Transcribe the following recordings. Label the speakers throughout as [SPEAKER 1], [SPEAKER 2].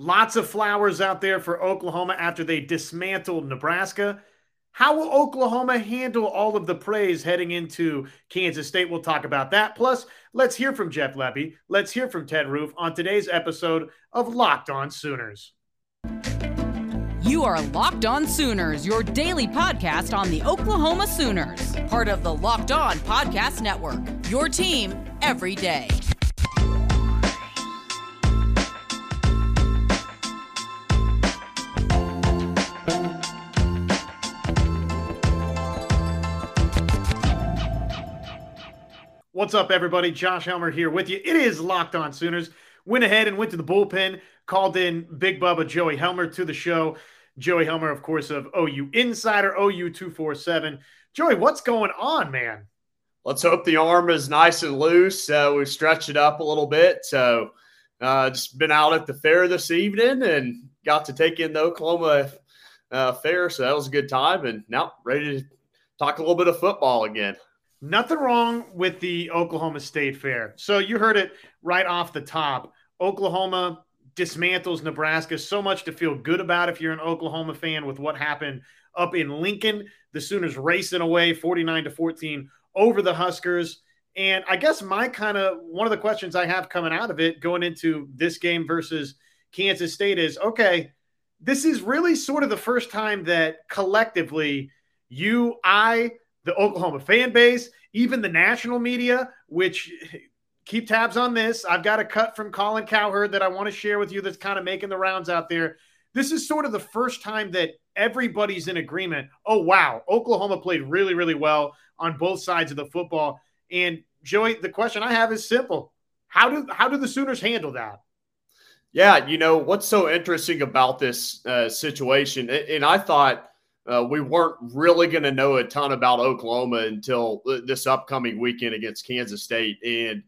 [SPEAKER 1] Lots of flowers out there for Oklahoma after they dismantled Nebraska. How will Oklahoma handle all of the praise heading into Kansas State? We'll talk about that. Plus, let's hear from Jeff Lebby. Let's hear from Ted Roof on today's episode of Locked On Sooners.
[SPEAKER 2] You are Locked On Sooners, your daily podcast on the Oklahoma Sooners, part of the Locked On Podcast Network. Your team every day.
[SPEAKER 1] What's up, everybody? Josh Helmer here with you. It is Locked On Sooners. Went ahead and went to the bullpen, called in Big Bubba Joey Helmer to the show. Joey Helmer, of course, of OU Insider, OU 247. Joey, what's going on, man?
[SPEAKER 3] Let's hope the arm is nice and loose. Uh, we've stretched it up a little bit. So, uh, just been out at the fair this evening and got to take in the Oklahoma uh, fair. So, that was a good time. And now, ready to talk a little bit of football again.
[SPEAKER 1] Nothing wrong with the Oklahoma State Fair. So you heard it right off the top. Oklahoma dismantles Nebraska. So much to feel good about if you're an Oklahoma fan with what happened up in Lincoln. The Sooners racing away 49 to 14 over the Huskers. And I guess my kind of one of the questions I have coming out of it going into this game versus Kansas State is okay, this is really sort of the first time that collectively you, I, the Oklahoma fan base, even the national media, which keep tabs on this. I've got a cut from Colin Cowherd that I want to share with you that's kind of making the rounds out there. This is sort of the first time that everybody's in agreement. Oh, wow. Oklahoma played really, really well on both sides of the football. And Joey, the question I have is simple. How do how do the Sooners handle that?
[SPEAKER 3] Yeah, you know what's so interesting about this uh, situation, and I thought uh, we weren't really going to know a ton about Oklahoma until this upcoming weekend against Kansas State. And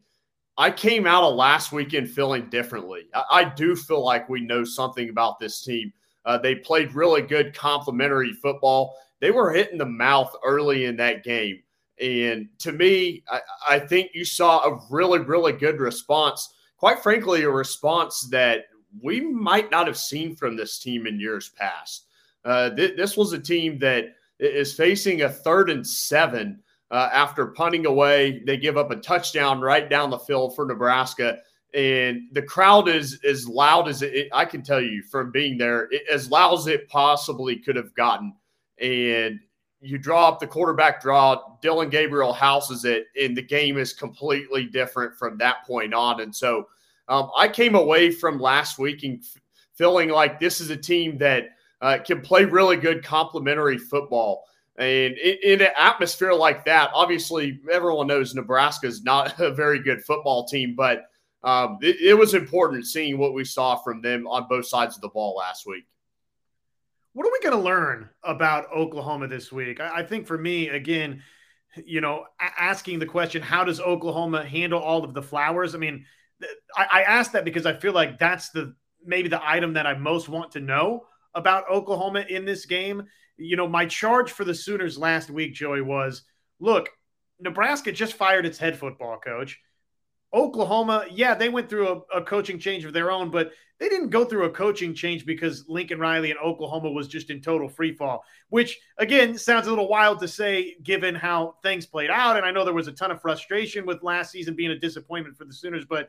[SPEAKER 3] I came out of last weekend feeling differently. I, I do feel like we know something about this team. Uh, they played really good complementary football. They were hitting the mouth early in that game. And to me, I, I think you saw a really, really good response. Quite frankly, a response that we might not have seen from this team in years past. Uh, th- this was a team that is facing a third and seven uh, after punting away. They give up a touchdown right down the field for Nebraska. And the crowd is as loud as it, I can tell you from being there, it, as loud as it possibly could have gotten. And you draw up the quarterback draw, Dillon Gabriel houses it, and the game is completely different from that point on. And so um, I came away from last week and f- feeling like this is a team that – uh, can play really good complementary football. And in, an atmosphere like that, obviously, everyone knows Nebraska is not a very good football team, but um, it, it, was important seeing what we saw from them on both sides of the ball last week.
[SPEAKER 1] What are we going to learn about Oklahoma this week? I, I think for me, again, you know, asking the question, how does Oklahoma handle all of the flowers? I mean, I, I that because I feel like that's the maybe the item that I most want to know about Oklahoma in this game. You know, my charge for the Sooners last week, Joey, was look, Nebraska just fired its head football coach. Oklahoma, yeah, they went through a, a, coaching change of their own, but they didn't go through a coaching change because Lincoln Riley and Oklahoma was just in total free fall, which again sounds a little wild to say given how things played out. And I know there was a ton of frustration with last season being a disappointment for the Sooners, but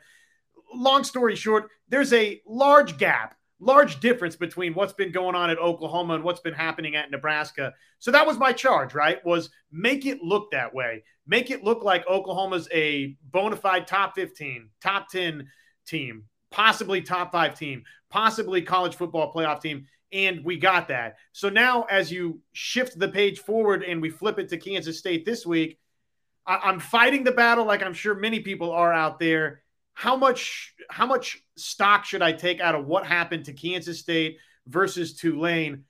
[SPEAKER 1] long story short, there's a large gap large difference between what's been going on at Oklahoma and what's been happening at Nebraska. So that was my charge, right? Was make it look that way. Make it look like Oklahoma's a bona fide top 15, top 10 team, possibly top 5 team, possibly college football playoff team and we got that. So now as you shift the page forward and we flip it to Kansas State this week, I- am fighting the battle like I'm sure many people are out there how much how much stock should I take out of what happened to Kansas State versus Tulane?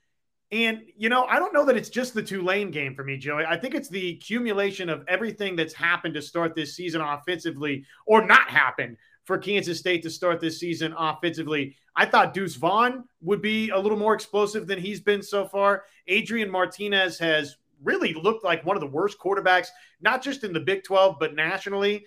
[SPEAKER 1] And you know, I don't know that it's just the Tulane game for me, Joey. I think it's the accumulation of everything that's happened to start this season offensively, or not happened for Kansas State to start this season offensively. I thought Deuce Vaughn would be a little more explosive than he's been so far. Adrian Martinez has really looked like one of the worst quarterbacks, not just in the Big 12, but nationally.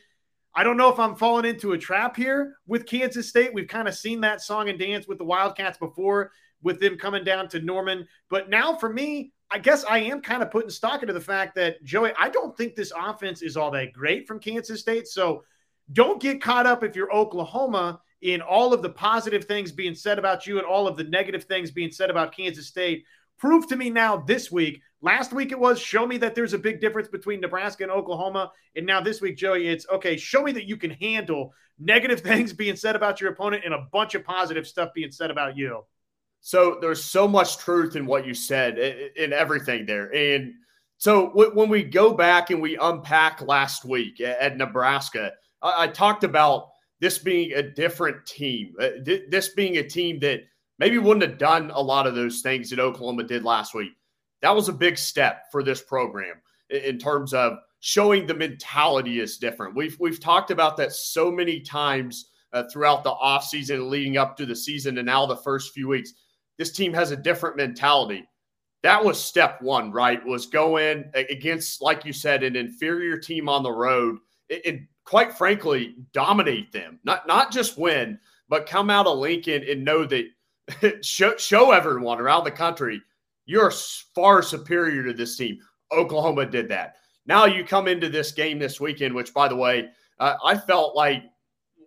[SPEAKER 1] I don't know if I'm falling into a trap here with Kansas State. We've kind of seen that song and dance with the Wildcats before, with them coming down to Norman. But now for me, I guess I am kind of putting stock into the fact that, Joey, I don't think this offense is all that great from Kansas State. So don't get caught up if you're Oklahoma in all of the positive things being said about you and all of the negative things being said about Kansas State. Prove to me now this week. Last week it was show me that there's a big difference between Nebraska and Oklahoma. And now this week, Joey, it's okay, show me that you can handle negative things being said about your opponent and a bunch of positive stuff being said about you.
[SPEAKER 3] So there's so much truth in what you said in everything there. And so when we go back and we unpack last week at Nebraska, I talked about this being a different team, uh, this being a team that maybe wouldn't have done a lot of those things that Oklahoma did last week. That was a big step for this program in terms of showing the mentality is different. We've we've talked about that so many times uh, throughout the offseason leading up to the season and now the first few weeks. This team has a different mentality. That was step 1, right? Was go in against like you said an inferior team on the road and quite frankly dominate them. Not not just win, but come out of Lincoln and know that show, show everyone around the country you're far superior to this team. Oklahoma did that. Now you come into this game this weekend, which, by the way, uh, I felt like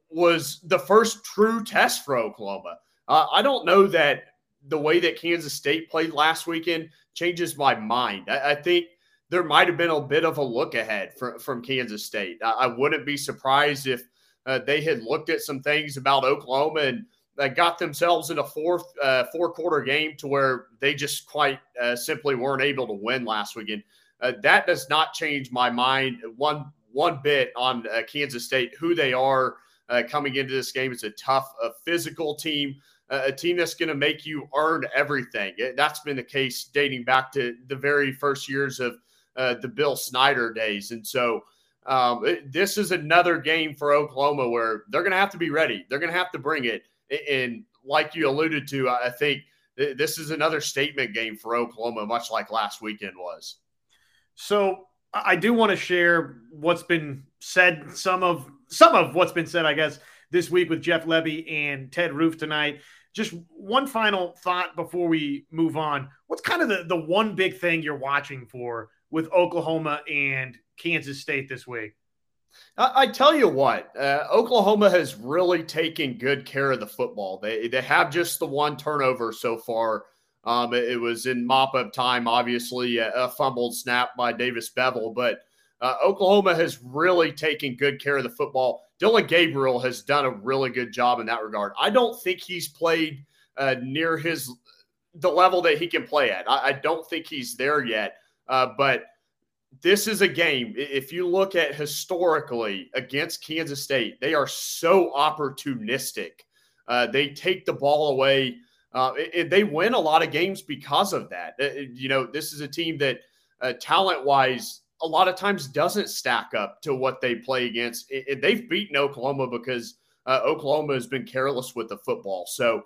[SPEAKER 3] was the first true test for Oklahoma. Uh, I don't know that the way that Kansas State played last weekend changes my mind. I, I think there might have been a bit of a look ahead from, from Kansas State. I, I wouldn't be surprised if uh, they had looked at some things about Oklahoma and – that got themselves in a fourth uh, four quarter game to where they just quite uh, simply weren't able to win last weekend. Uh, that does not change my mind one one bit on uh, Kansas State who they are uh, coming into this game. It's a tough, a physical team, a team that's going to make you earn everything. That's been the case dating back to the very first years of uh, the Bill Snyder days, and so. Um, this is another game for Oklahoma where they're going to have to be ready. They're going to have to bring it. And like you alluded to, I think this is another statement game for Oklahoma, much like last weekend was.
[SPEAKER 1] So I do want to share what's been said, some of some of what's been said, I guess, this week with Jeff Lebby and Ted Roof tonight. Just one final thought before we move on. What's kind of the, the one big thing you're watching for with Oklahoma and Kansas State this week?
[SPEAKER 3] I, tell you what, uh, Oklahoma has really taken good care of the football. They they have just the one turnover so far. Um, it, it, was in mop up time, obviously a, a, fumbled snap by Davis Beville, but uh, Oklahoma has really taken good care of the football. Dillon Gabriel has done a really good job in that regard. I don't think he's played uh, near his the level that he can play at. I, I don't think he's there yet, uh, but this is a game. If you look at historically against Kansas State, they are so opportunistic. Uh, they take the ball away. Uh, they win a lot of games because of that. Uh, uh, you know, this is a team that uh, talent wise, a lot of times doesn't stack up to what they play against. they've beaten Oklahoma because uh, Oklahoma has been careless with the football. So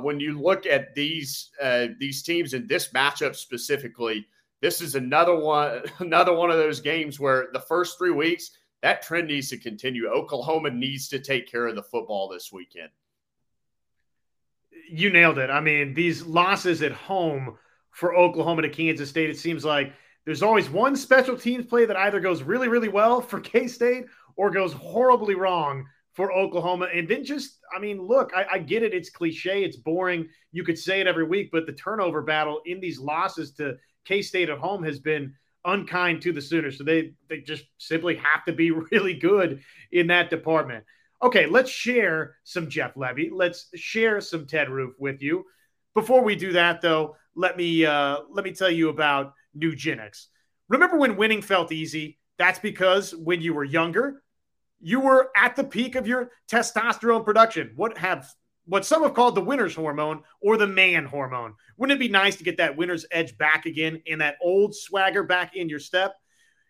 [SPEAKER 3] when you look at these these teams in this matchup specifically, this is another one another one of those games where the first three weeks that trend needs to continue oklahoma needs to take care of the football this weekend
[SPEAKER 1] you nailed it i mean these losses at home for oklahoma to kansas state it seems like there's always one special teams play that either goes really really well for k-state or goes horribly wrong for Oklahoma. And then just, I mean, look, I, I, get it. It's cliche. It's boring. You could say it every week, but the turnover battle in these losses to K State at home has been unkind to the Sooners. So they they just simply have to be really good in that department. Okay, let's share some Jeff Lebby. Let's share some Ted Roof with you. Before we do that, though, let me uh, let me tell you about Nugenix. Remember when winning felt easy? That's because when you were younger, you were at the peak of your testosterone production. What have what some have called the winner's hormone or the man hormone. Wouldn't it be nice to get that winner's edge back again and that old swagger back in your step?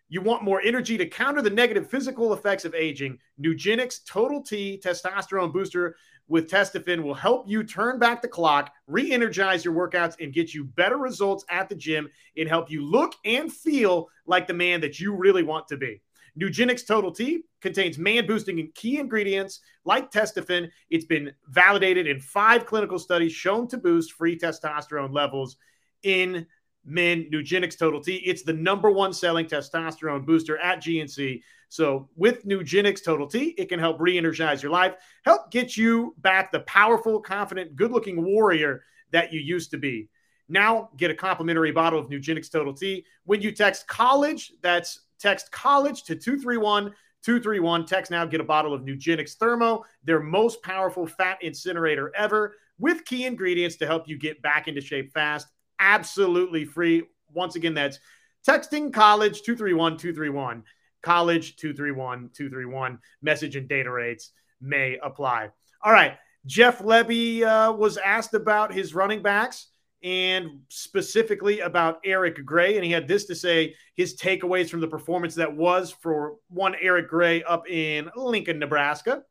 [SPEAKER 1] You want more energy to counter the negative physical effects of aging. Nugenix Total T Testosterone Booster with Testofen will help you turn back the clock, re energize your workouts, and get you better results at the gym and help you look and feel like the man that you really want to be. Nugenix Total T contains man boosting key ingredients like testofen. It's been validated in five clinical studies shown to boost free testosterone levels in men. Nugenix Total T. It's the number one selling testosterone booster at GNC. So with Nugenix Total T, it can help re-energize your life, help get you back the powerful, confident, good-looking warrior that you used to be. Now get a complimentary bottle of Nugenix Total T when you text college. That's text college to 231 231. Text now, get a bottle of Nugenix Thermo, their most powerful fat incinerator ever, with key ingredients to help you get back into shape fast. Absolutely free. Once again, that's texting college 231 231. College 231 231. Message and data rates may apply. All right. Jeff Lebby uh, was asked about his running backs and specifically about Eric Gray. And he had this to say his takeaways from the performance that was for one Eric Gray up in Lincoln, Nebraska.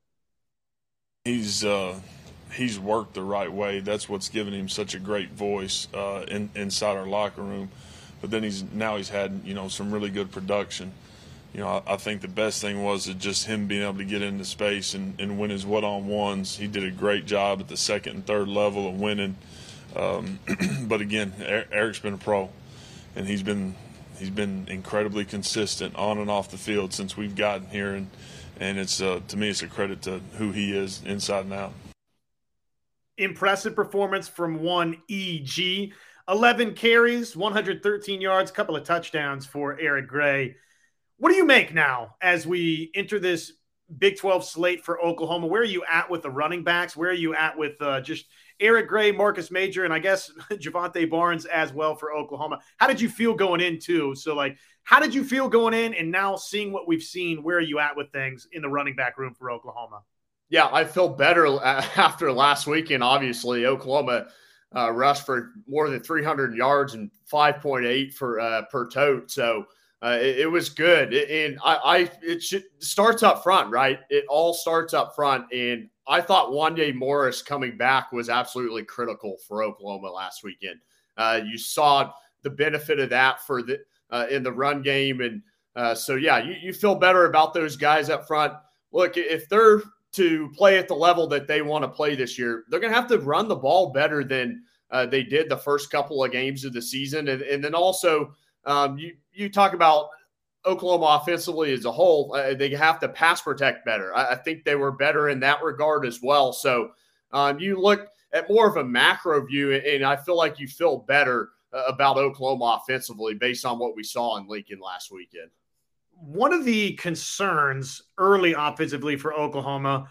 [SPEAKER 4] He's uh, he's worked the right way. That's what's given him such a great voice uh, in, inside our locker room. But then he's now he's had you know some really good production. You know, I, I think the best thing was just him being able to get into space and, and win his one on ones. He did a great job at the second and third level of winning um, but again, Eric's been a pro, and he's been he's been incredibly consistent on and off the field since we've gotten here, and and it's uh, to me it's a credit to who he is inside and out.
[SPEAKER 1] Impressive performance from one EG. 11 carries, 113 yards, couple of touchdowns for Eric Gray. What do you make now as we enter this Big 12 slate for Oklahoma? Where are you at with the running backs? Where are you at with uh, just – Eric Gray, Marcus Major, and I guess Jovantae Barnes as well for Oklahoma. How did you feel going in too? So like, how did you feel going in, and now seeing what we've seen? Where are you at with things in the running back room for Oklahoma?
[SPEAKER 3] Yeah, I feel better after last weekend. Obviously, Oklahoma uh, rushed for more than 300 yards and 5.8 for uh, per tote. So. Uh, it, it, was good, and I, I it should, starts up front, right? It all starts up front, and I thought Wanya Morris coming back was absolutely critical for Oklahoma last weekend. Uh, you saw the benefit of that for the uh, in the run game, and uh, so yeah, you, you feel better about those guys up front. Look, if they're to play at the level that they want to play this year, they're going to have to run the ball better than uh, they did the first couple of games of the season, and, and then also um, you you talk about Oklahoma offensively as a whole, uh, they have to pass protect better. I, I, think they were better in that regard as well. So um, you look at more of a macro view, and I feel like you feel better uh, about Oklahoma offensively based on what we saw in Lincoln last weekend.
[SPEAKER 1] One of the concerns early offensively for Oklahoma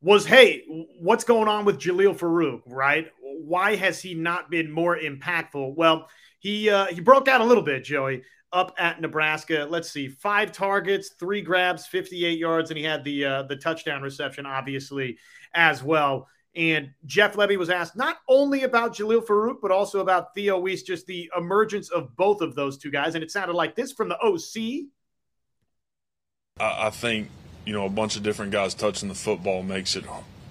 [SPEAKER 1] was hey, what's going on with Jalil Farooq, right? Why has he not been more impactful? Well, he uh, he broke out a little bit, Joey up at Nebraska. Let's see, five targets, three grabs, 58 yards, and he had the uh, the touchdown reception, obviously, as well. And Jeff Lebby was asked not only about Jalil Farooq, but also about Theo Wease, just the emergence of both of those two guys. And it sounded like this from the OC.
[SPEAKER 4] I think you know a bunch of different guys touching the football makes it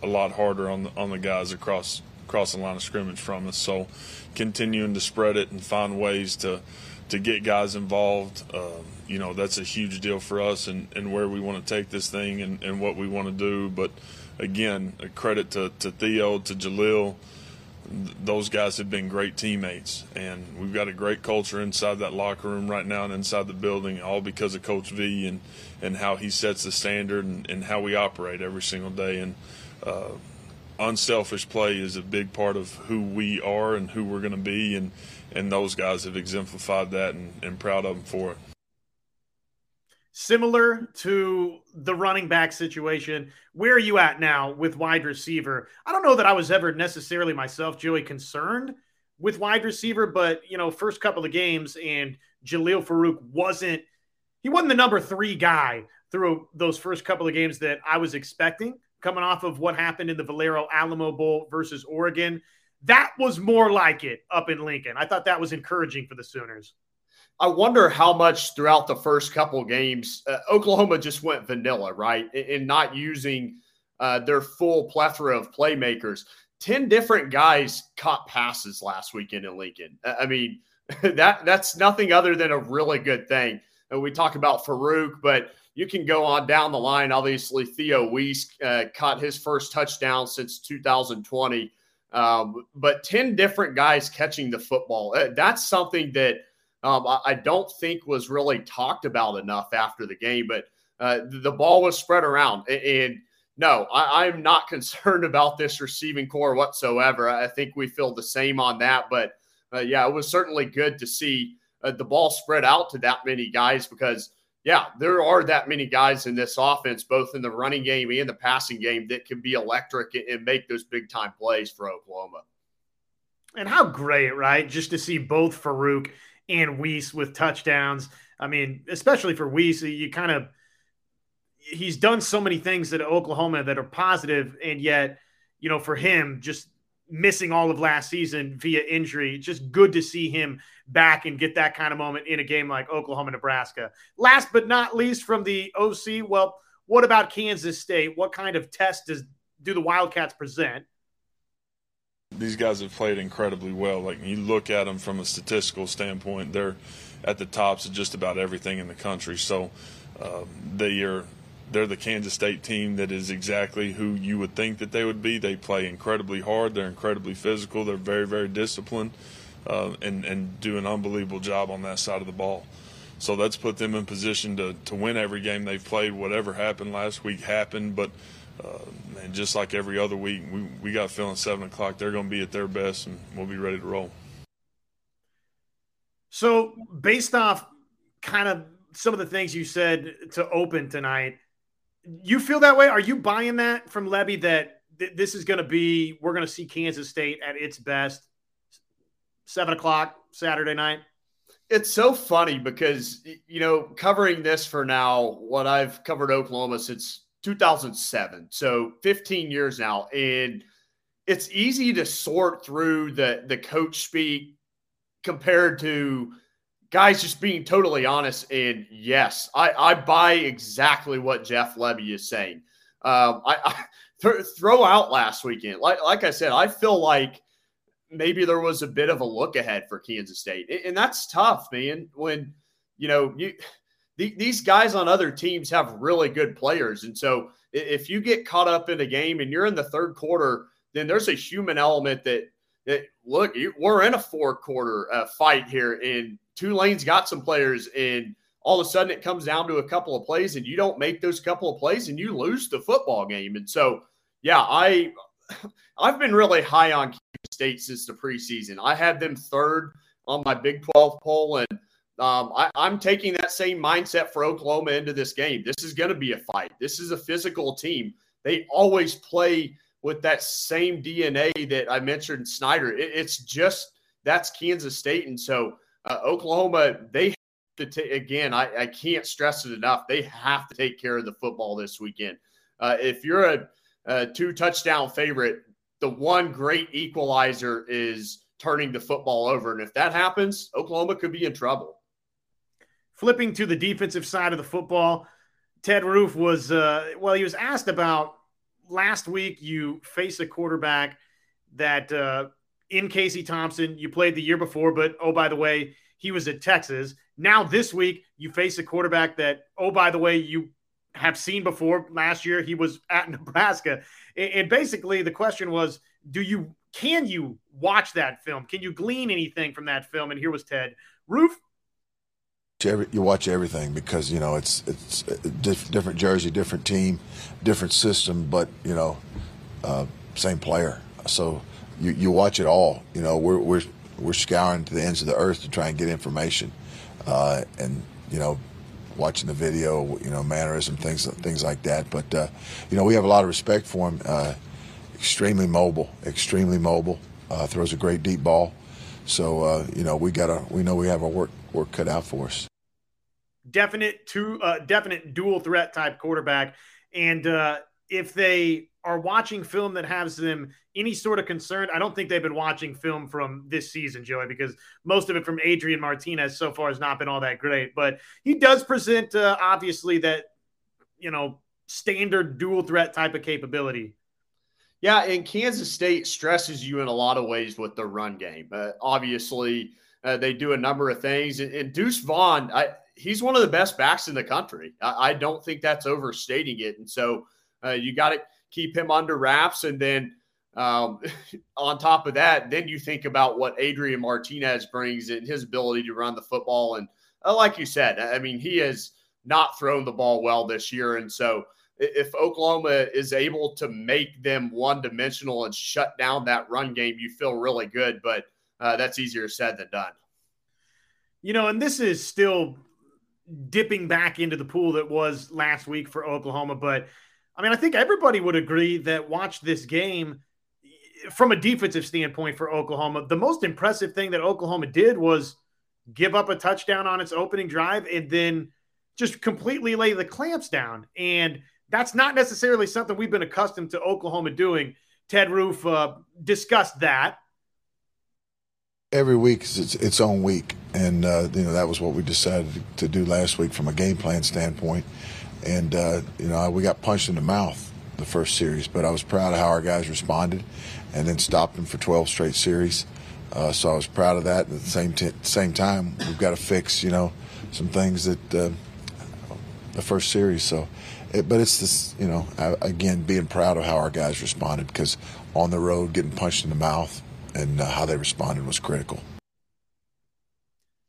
[SPEAKER 4] a lot harder on the on the guys across across the line of scrimmage from us. So continuing to spread it and find ways to to get guys involved. Um, you know, that's a huge deal for us and, and where we want to take this thing and, and what we want to do. But again, a credit to, to Theo, to Jalil. Those guys have been great teammates, and we've got a great culture inside that locker room right now and inside the building, all because of Coach V and, and how he sets the standard and, and how we operate every single day. And uh, unselfish play is a big part of who we are and who we're going to be. And and those guys have exemplified that and, and proud of them for it.
[SPEAKER 1] Similar to the running back situation, where are you at now with wide receiver? I don't know that I was ever necessarily myself, Joey, concerned with wide receiver, but you know, first couple of games and Jalil Farooq wasn't he wasn't the number three guy through those first couple of games that I was expecting coming off of what happened in the Valero Alamo Bowl versus Oregon. That was more like it up in Lincoln. I thought that was encouraging for the Sooners.
[SPEAKER 3] I wonder how much throughout the first couple games uh, Oklahoma just went vanilla, right, in, not using uh, their full plethora of playmakers. Ten different guys caught passes last weekend in Lincoln. I mean, that that's nothing other than a really good thing. And we talk about Farooq, but you can go on down the line. Obviously, Theo Wease uh, caught his first touchdown since 2020. Um, but 10 different guys catching the football. Uh, that's something that um, I, I, don't think was really talked about enough after the game. But uh, the ball was spread around. And, no, I, am not concerned about this receiving corps whatsoever. I think we feel the same on that. But uh, yeah, it was certainly good to see uh, the ball spread out to that many guys because yeah, there are that many guys in this offense, both in the running game and the passing game, that can be electric and make those big time plays for Oklahoma.
[SPEAKER 1] And how great, right? Just to see both Farooq and Wease with touchdowns. I mean, especially for Wease, you kind of he's done so many things at Oklahoma that are positive, and yet, you know, for him, just missing all of last season via injury. Just good to see him back and get that kind of moment in a game like Oklahoma, Nebraska. Last but not least, from the OC, well, what about Kansas State? What kind of test does do the Wildcats present?
[SPEAKER 4] These guys have played incredibly well. Like you look at them from a statistical standpoint, they're at the tops of just about everything in the country. So uh, they are they're the Kansas State team that is exactly who you would think that they would be. They play incredibly hard. They're incredibly physical. They're very, very disciplined, uh, and and do an unbelievable job on that side of the ball. So that's put them in position to to win every game they've played. Whatever happened last week happened, but. Uh, and just like every other week, we, we got feeling seven o'clock. They're going to be at their best, and we'll be ready to roll.
[SPEAKER 1] So, based off kind of some of the things you said to open tonight, you feel that way? Are you buying that from Lebby that th- this is going to be, we're going to see Kansas State at its best, seven o'clock Saturday night?
[SPEAKER 3] It's so funny because, you know, covering this for now, what I've covered Oklahoma since 2007. So 15 years now. And it's easy to sort through the, the coach speak compared to guys just being totally honest and yes i, I buy exactly what jeff Lebby is saying um, I, I th- throw out last weekend like, like i said i feel like maybe there was a bit of a look ahead for kansas state and that's tough man when you know you the, these guys on other teams have really good players and so if you get caught up in a game and you're in the third quarter then there's a human element that that look we're in a four quarter uh, fight here and Tulane's got some players, and all of a sudden it comes down to a couple of plays, and you don't make those couple of plays, and you lose the football game. And so, yeah, I I've been really high on Kansas State since the preseason. I had them third on my Big 12 poll, and um, I, I'm taking that same mindset for Oklahoma into this game. This is going to be a fight. This is a physical team. They always play with that same DNA that I mentioned, Snyder. It, it's just that's Kansas State, and so uh, Oklahoma, they have to take, again, I, I can't stress it enough. They have to take care of the football this weekend. Uh, if you're a, a two touchdown favorite, the one great equalizer is turning the football over. And if that happens, Oklahoma could be in trouble.
[SPEAKER 1] Flipping to the defensive side of the football, Ted Roof was, uh, well, he was asked about last week. You face a quarterback that uh, in Casey Thompson. You played the year before, but oh, by the way, he was at Texas. Now, this week, you face a quarterback that, oh, by the way, you have seen before. Last year, he was at Nebraska. And basically, the question was, do you can you watch that film? Can you glean anything from that film? And here was Ted Roof.
[SPEAKER 5] You watch everything because you know it's it's different jersey, different team, different system, but you know, uh, same player. So you, you watch it all. You know, we're we're we're scouring to the ends of the earth to try and get information, uh, and you know, watching the video, you know, mannerism, things things like that. But uh, you know, we have a lot of respect for him. Uh, extremely mobile, extremely mobile. Uh, throws a great deep ball. So uh, you know, we got to we know we have our work work cut out for us.
[SPEAKER 1] Definite two, uh, definite dual threat type quarterback, and if they are watching film that has them any sort of concern, I don't think they've been watching film from this season, Joey, because most of it from Adrian Martinez so far has not been all that great. But he does present, uh, obviously, that, you know, standard dual threat type of capability.
[SPEAKER 3] Yeah, and Kansas State stresses you in a lot of ways with the run game. Uh, obviously, uh, they do a number of things. And, and Deuce Vaughn, I he's one of the best backs in the country. I, I don't think that's overstating it. And so uh, you got to keep him under wraps. And then um, on top of that, then you think about what Adrian Martinez brings and his ability to run the football. And uh, like you said, I mean, he has not thrown the ball well this year. And so if Oklahoma is able to make them one dimensional and shut down that run game, you feel really good. But uh, that's easier said than done.
[SPEAKER 1] You know, and this is still dipping back into the pool that was last week for Oklahoma. But I mean, I think everybody would agree that watch this game from a defensive standpoint for Oklahoma. The most impressive thing that Oklahoma did was give up a touchdown on its opening drive and then just completely lay the clamps down. And that's not necessarily something we've been accustomed to Oklahoma doing. Ted Roof uh, discussed that.
[SPEAKER 5] Every week is its, its own week, and uh, you know that was what we decided to do last week from a game plan standpoint. And uh, you know we got punched in the mouth the first series, but I was proud of how our guys responded, and then stopped them for 12 straight series. Uh, so I was proud of that. At the same t- same time, we've got to fix you know some things that uh, the first series. So it, but it's this, you know, again, being proud of how our guys responded because on the road, getting punched in the mouth and uh, how they responded was critical.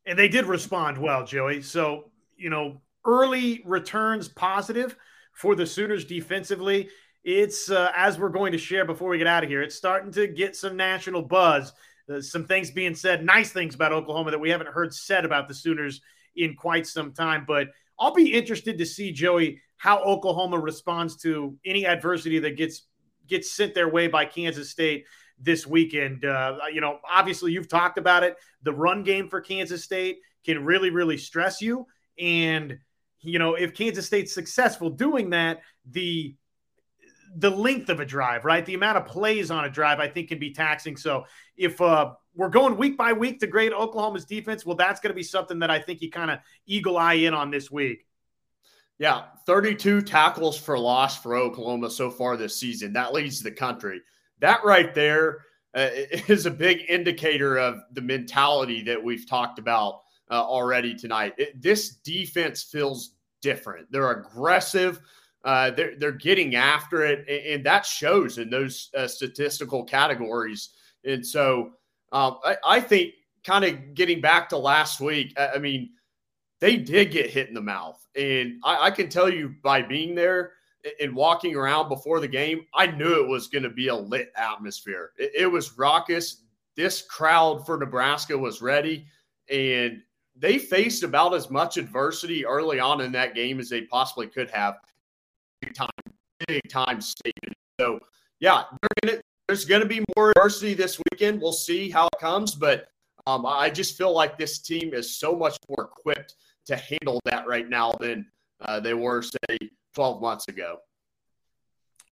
[SPEAKER 1] And they did respond well, Joey. So, you know, early returns positive for the Sooners defensively. It's, uh, as we're going to share before we get out of here, it's starting to get some national buzz. Uh, some things being said, nice things about Oklahoma that we haven't heard said about the Sooners in quite some time. But I'll be interested to see, Joey, how Oklahoma responds to any adversity that gets gets sent their way by Kansas State this weekend. Uh, you know, obviously you've talked about it. The run game for Kansas State can really, really stress you. And you know, if Kansas State's successful doing that, the the length of a drive, right? The amount of plays on a drive, I think, can be taxing. So if uh, we're going week by week to grade Oklahoma's defense, well, that's going to be something that I think you kind of eagle eye in on this week.
[SPEAKER 3] Yeah, 32 tackles for loss for Oklahoma so far this season. That leads the country. That right there uh, is a big indicator of the mentality that we've talked about uh, already tonight. It, this defense feels different. They're aggressive. Uh, they're, they're getting after it, and, and that shows in those uh, statistical categories. And so um, I, I think kind of getting back to last week, I, I mean, they did get hit in the mouth. And I, I can tell you by being there and walking around before the game, I knew it was going to be a lit atmosphere. It, it was raucous. This crowd for Nebraska was ready. And they faced about as much adversity early on in that game as they possibly could have. Big time, big time statement. So, yeah, gonna, there's going to be more adversity this weekend. We'll see how it comes, but um, I just feel like this team is so much more equipped to handle that right now than uh, they were, say, 12 months ago.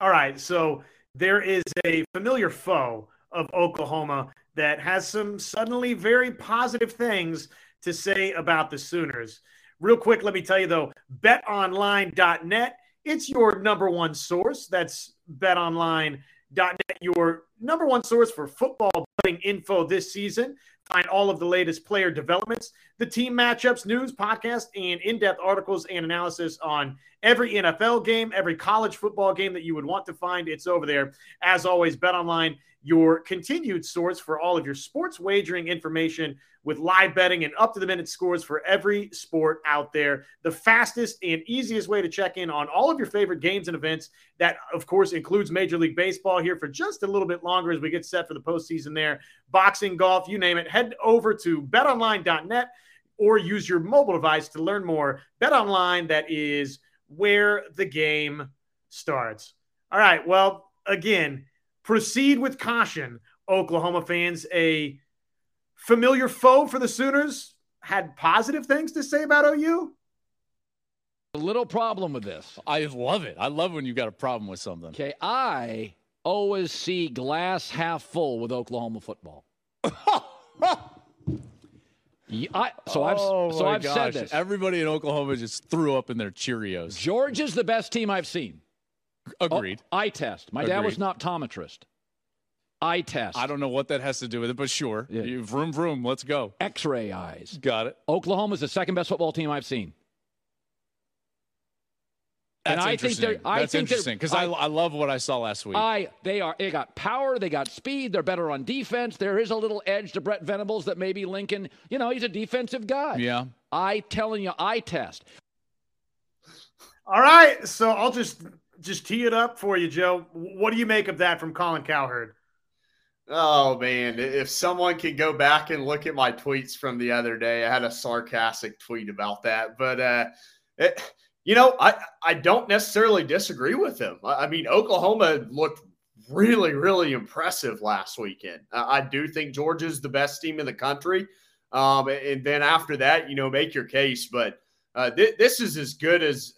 [SPEAKER 1] All right. So there is a familiar foe of Oklahoma that has some suddenly very positive things to say about the Sooners. Real quick, let me tell you though, betonline.net, it's your number one source. That's betonline.net, your number one source for football betting info this season. Find all of the latest player developments, the team matchups, news, podcast, and in depth articles and analysis on every NFL game, every college football game that you would want to find. It's over there. As always, Bet Online, your continued source for all of your sports wagering information with live betting and up to the minute scores for every sport out there. The fastest and easiest way to check in on all of your favorite games and events. That, of course, includes Major League Baseball here for just a little bit longer as we get set for the postseason there. Boxing, golf, you name it. Head over to betonline.net or use your mobile device to learn more. Bet online, that is where the game starts. All right. Well, again, proceed with caution, Oklahoma fans. A familiar foe for the Sooners had positive things to say about OU?
[SPEAKER 6] A little problem with this.
[SPEAKER 7] I love it. I love when you got a problem with something.
[SPEAKER 6] Okay, I always see glass half full with Oklahoma football. Yeah, I, so I've
[SPEAKER 7] oh
[SPEAKER 6] so I've
[SPEAKER 7] gosh.
[SPEAKER 6] said this.
[SPEAKER 7] Everybody in Oklahoma just threw up in their Cheerios.
[SPEAKER 6] Georgia's the best team I've seen.
[SPEAKER 7] Agreed.
[SPEAKER 6] Oh, eye test. My dad was
[SPEAKER 7] Agreed.
[SPEAKER 6] an optometrist. eye test.
[SPEAKER 7] I don't know what that has to do with it, but sure.
[SPEAKER 6] Yeah.
[SPEAKER 7] You, vroom, vroom. Let's go.
[SPEAKER 6] X ray eyes.
[SPEAKER 7] Got it.
[SPEAKER 6] Oklahoma's the second best football team I've seen. And I think they're- I
[SPEAKER 7] That's
[SPEAKER 6] think they're-
[SPEAKER 7] interesting because I,
[SPEAKER 6] I-
[SPEAKER 7] I love what I saw last week.
[SPEAKER 6] I they are they got power, they got speed, they're better on defense. There is a little edge to Brett Venables that maybe Lincoln, you know, he's a defensive guy.
[SPEAKER 7] yeah.
[SPEAKER 6] I telling you, I test.
[SPEAKER 1] All right, so I'll just just tee it up for you, Joe. What do you make of that from Colin Cowherd?
[SPEAKER 3] Oh man, if someone could go back and look at my tweets from the other day, I had a sarcastic tweet about that. But uh, it, you know, I I don't necessarily disagree with him. I, I mean, Oklahoma looked really really impressive last weekend. I, I do think Georgia's the best team in the country. Um, and then after that, you know, make your case. But uh, th- this is as good as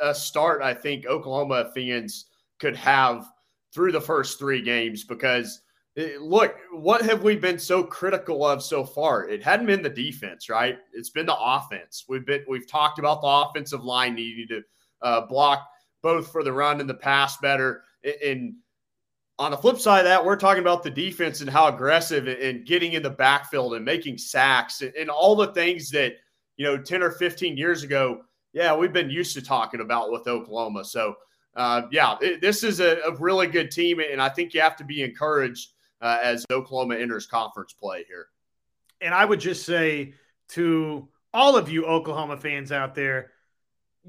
[SPEAKER 3] a start I think Oklahoma fans could have through the first three games because look, what have we been so critical of so far? It hadn't been the defense, right? It's been the offense. We've been we've talked about the offensive line needing to uh, block both for the run and the pass better. And on the flip side of that, we're talking about the defense and how aggressive and getting in the backfield and making sacks and, and all the things that you know 10 or 15 years ago, yeah, we've been used to talking about with Oklahoma. So. Uh, yeah, it, this is a, a really good team, and I think you have to be encouraged uh, as Oklahoma enters conference play here.
[SPEAKER 1] And I would just say to all of you Oklahoma fans out there,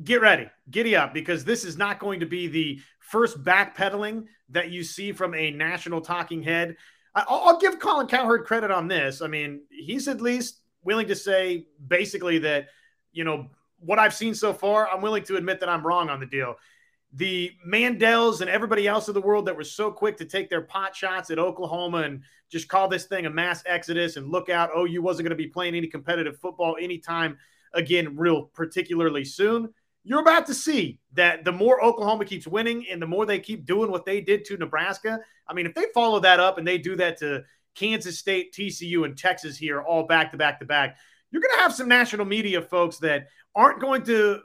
[SPEAKER 1] get ready, giddy up, because this is not going to be the first backpedaling that you see from a national talking head. I'll, I'll give Colin Cowherd credit on this. I mean, he's at least willing to say basically that, you know, what I've seen so far, I'm willing to admit that I'm wrong on the deal. The Mandels and everybody else of the world that were so quick to take their pot shots at Oklahoma and just call this thing a mass exodus and look out, oh, OU wasn't going to be playing any competitive football anytime again, real particularly soon. You're about to see that the more Oklahoma keeps winning and the more they keep doing what they did to Nebraska. I mean, if they follow that up and they do that to Kansas State, TCU, and Texas here, all back to back to back, you're going to have some national media folks that aren't going to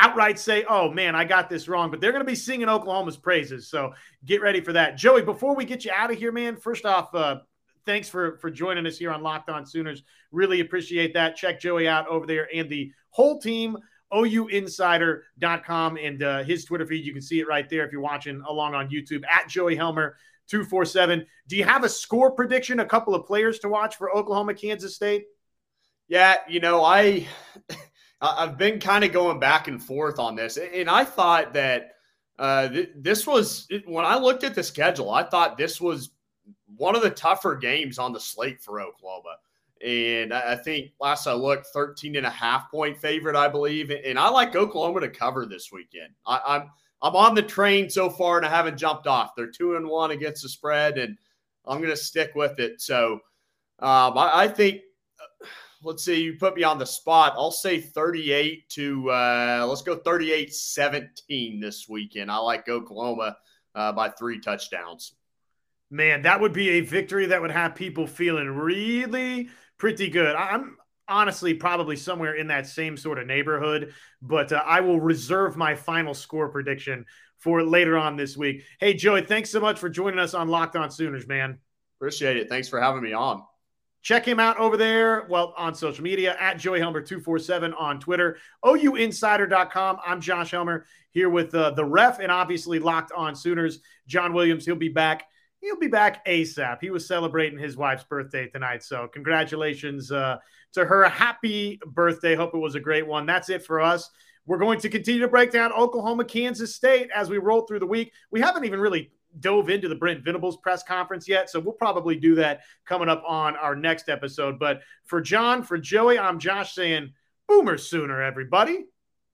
[SPEAKER 1] outright say, oh man, I got this wrong, but they're going to be singing Oklahoma's praises. So get ready for that. Joey, before we get you out of here, man, first off, uh, thanks for for joining us here on Locked On Sooners. Really appreciate that. Check Joey out over there and the whole team, ouinsider.com and uh, his Twitter feed. You can see it right there if you're watching along on YouTube at Joey Helmer. 247. Do you have a score prediction, a couple of players to watch for Oklahoma, Kansas State?
[SPEAKER 3] Yeah, you know, I I've been kind of going back and forth on this, and I thought that uh, th- this was when I looked at the schedule, I thought this was one of the tougher games on the slate for Oklahoma. And I think last I looked, 13 and a half point favorite, I believe. And I like Oklahoma to cover this weekend. I, I'm I'm on the train so far and I haven't jumped off. They're two and one against the spread, and I'm going to stick with it. So um, I, I think let's see, you put me on the spot. I'll say 38 to, uh, let's go 38 17 this weekend. I like Oklahoma uh, by three touchdowns.
[SPEAKER 1] Man, that would be a victory that would have people feeling really pretty good. I'm honestly probably somewhere in that same sort of neighborhood, but uh, I will reserve my final score prediction for later on this week. Hey, Joey, thanks so much for joining us on Locked On Sooners, man.
[SPEAKER 3] Appreciate it. Thanks for having me on.
[SPEAKER 1] Check him out over there, well, on social media at Joey Helmer247 on Twitter, OUinsider.com. I'm Josh Helmer here with uh, the ref and obviously locked on Sooners. John Williams, he'll be back. He'll be back ASAP. He was celebrating his wife's birthday tonight. So, congratulations uh, to her. Happy birthday. Hope it was a great one. That's it for us. We're going to continue to break down Oklahoma, Kansas State as we roll through the week. We haven't even really dove into the Brent Venables press conference yet, so we'll probably do that coming up on our next episode. But for John, for Joey, I'm Josh saying, Boomer Sooner, everybody.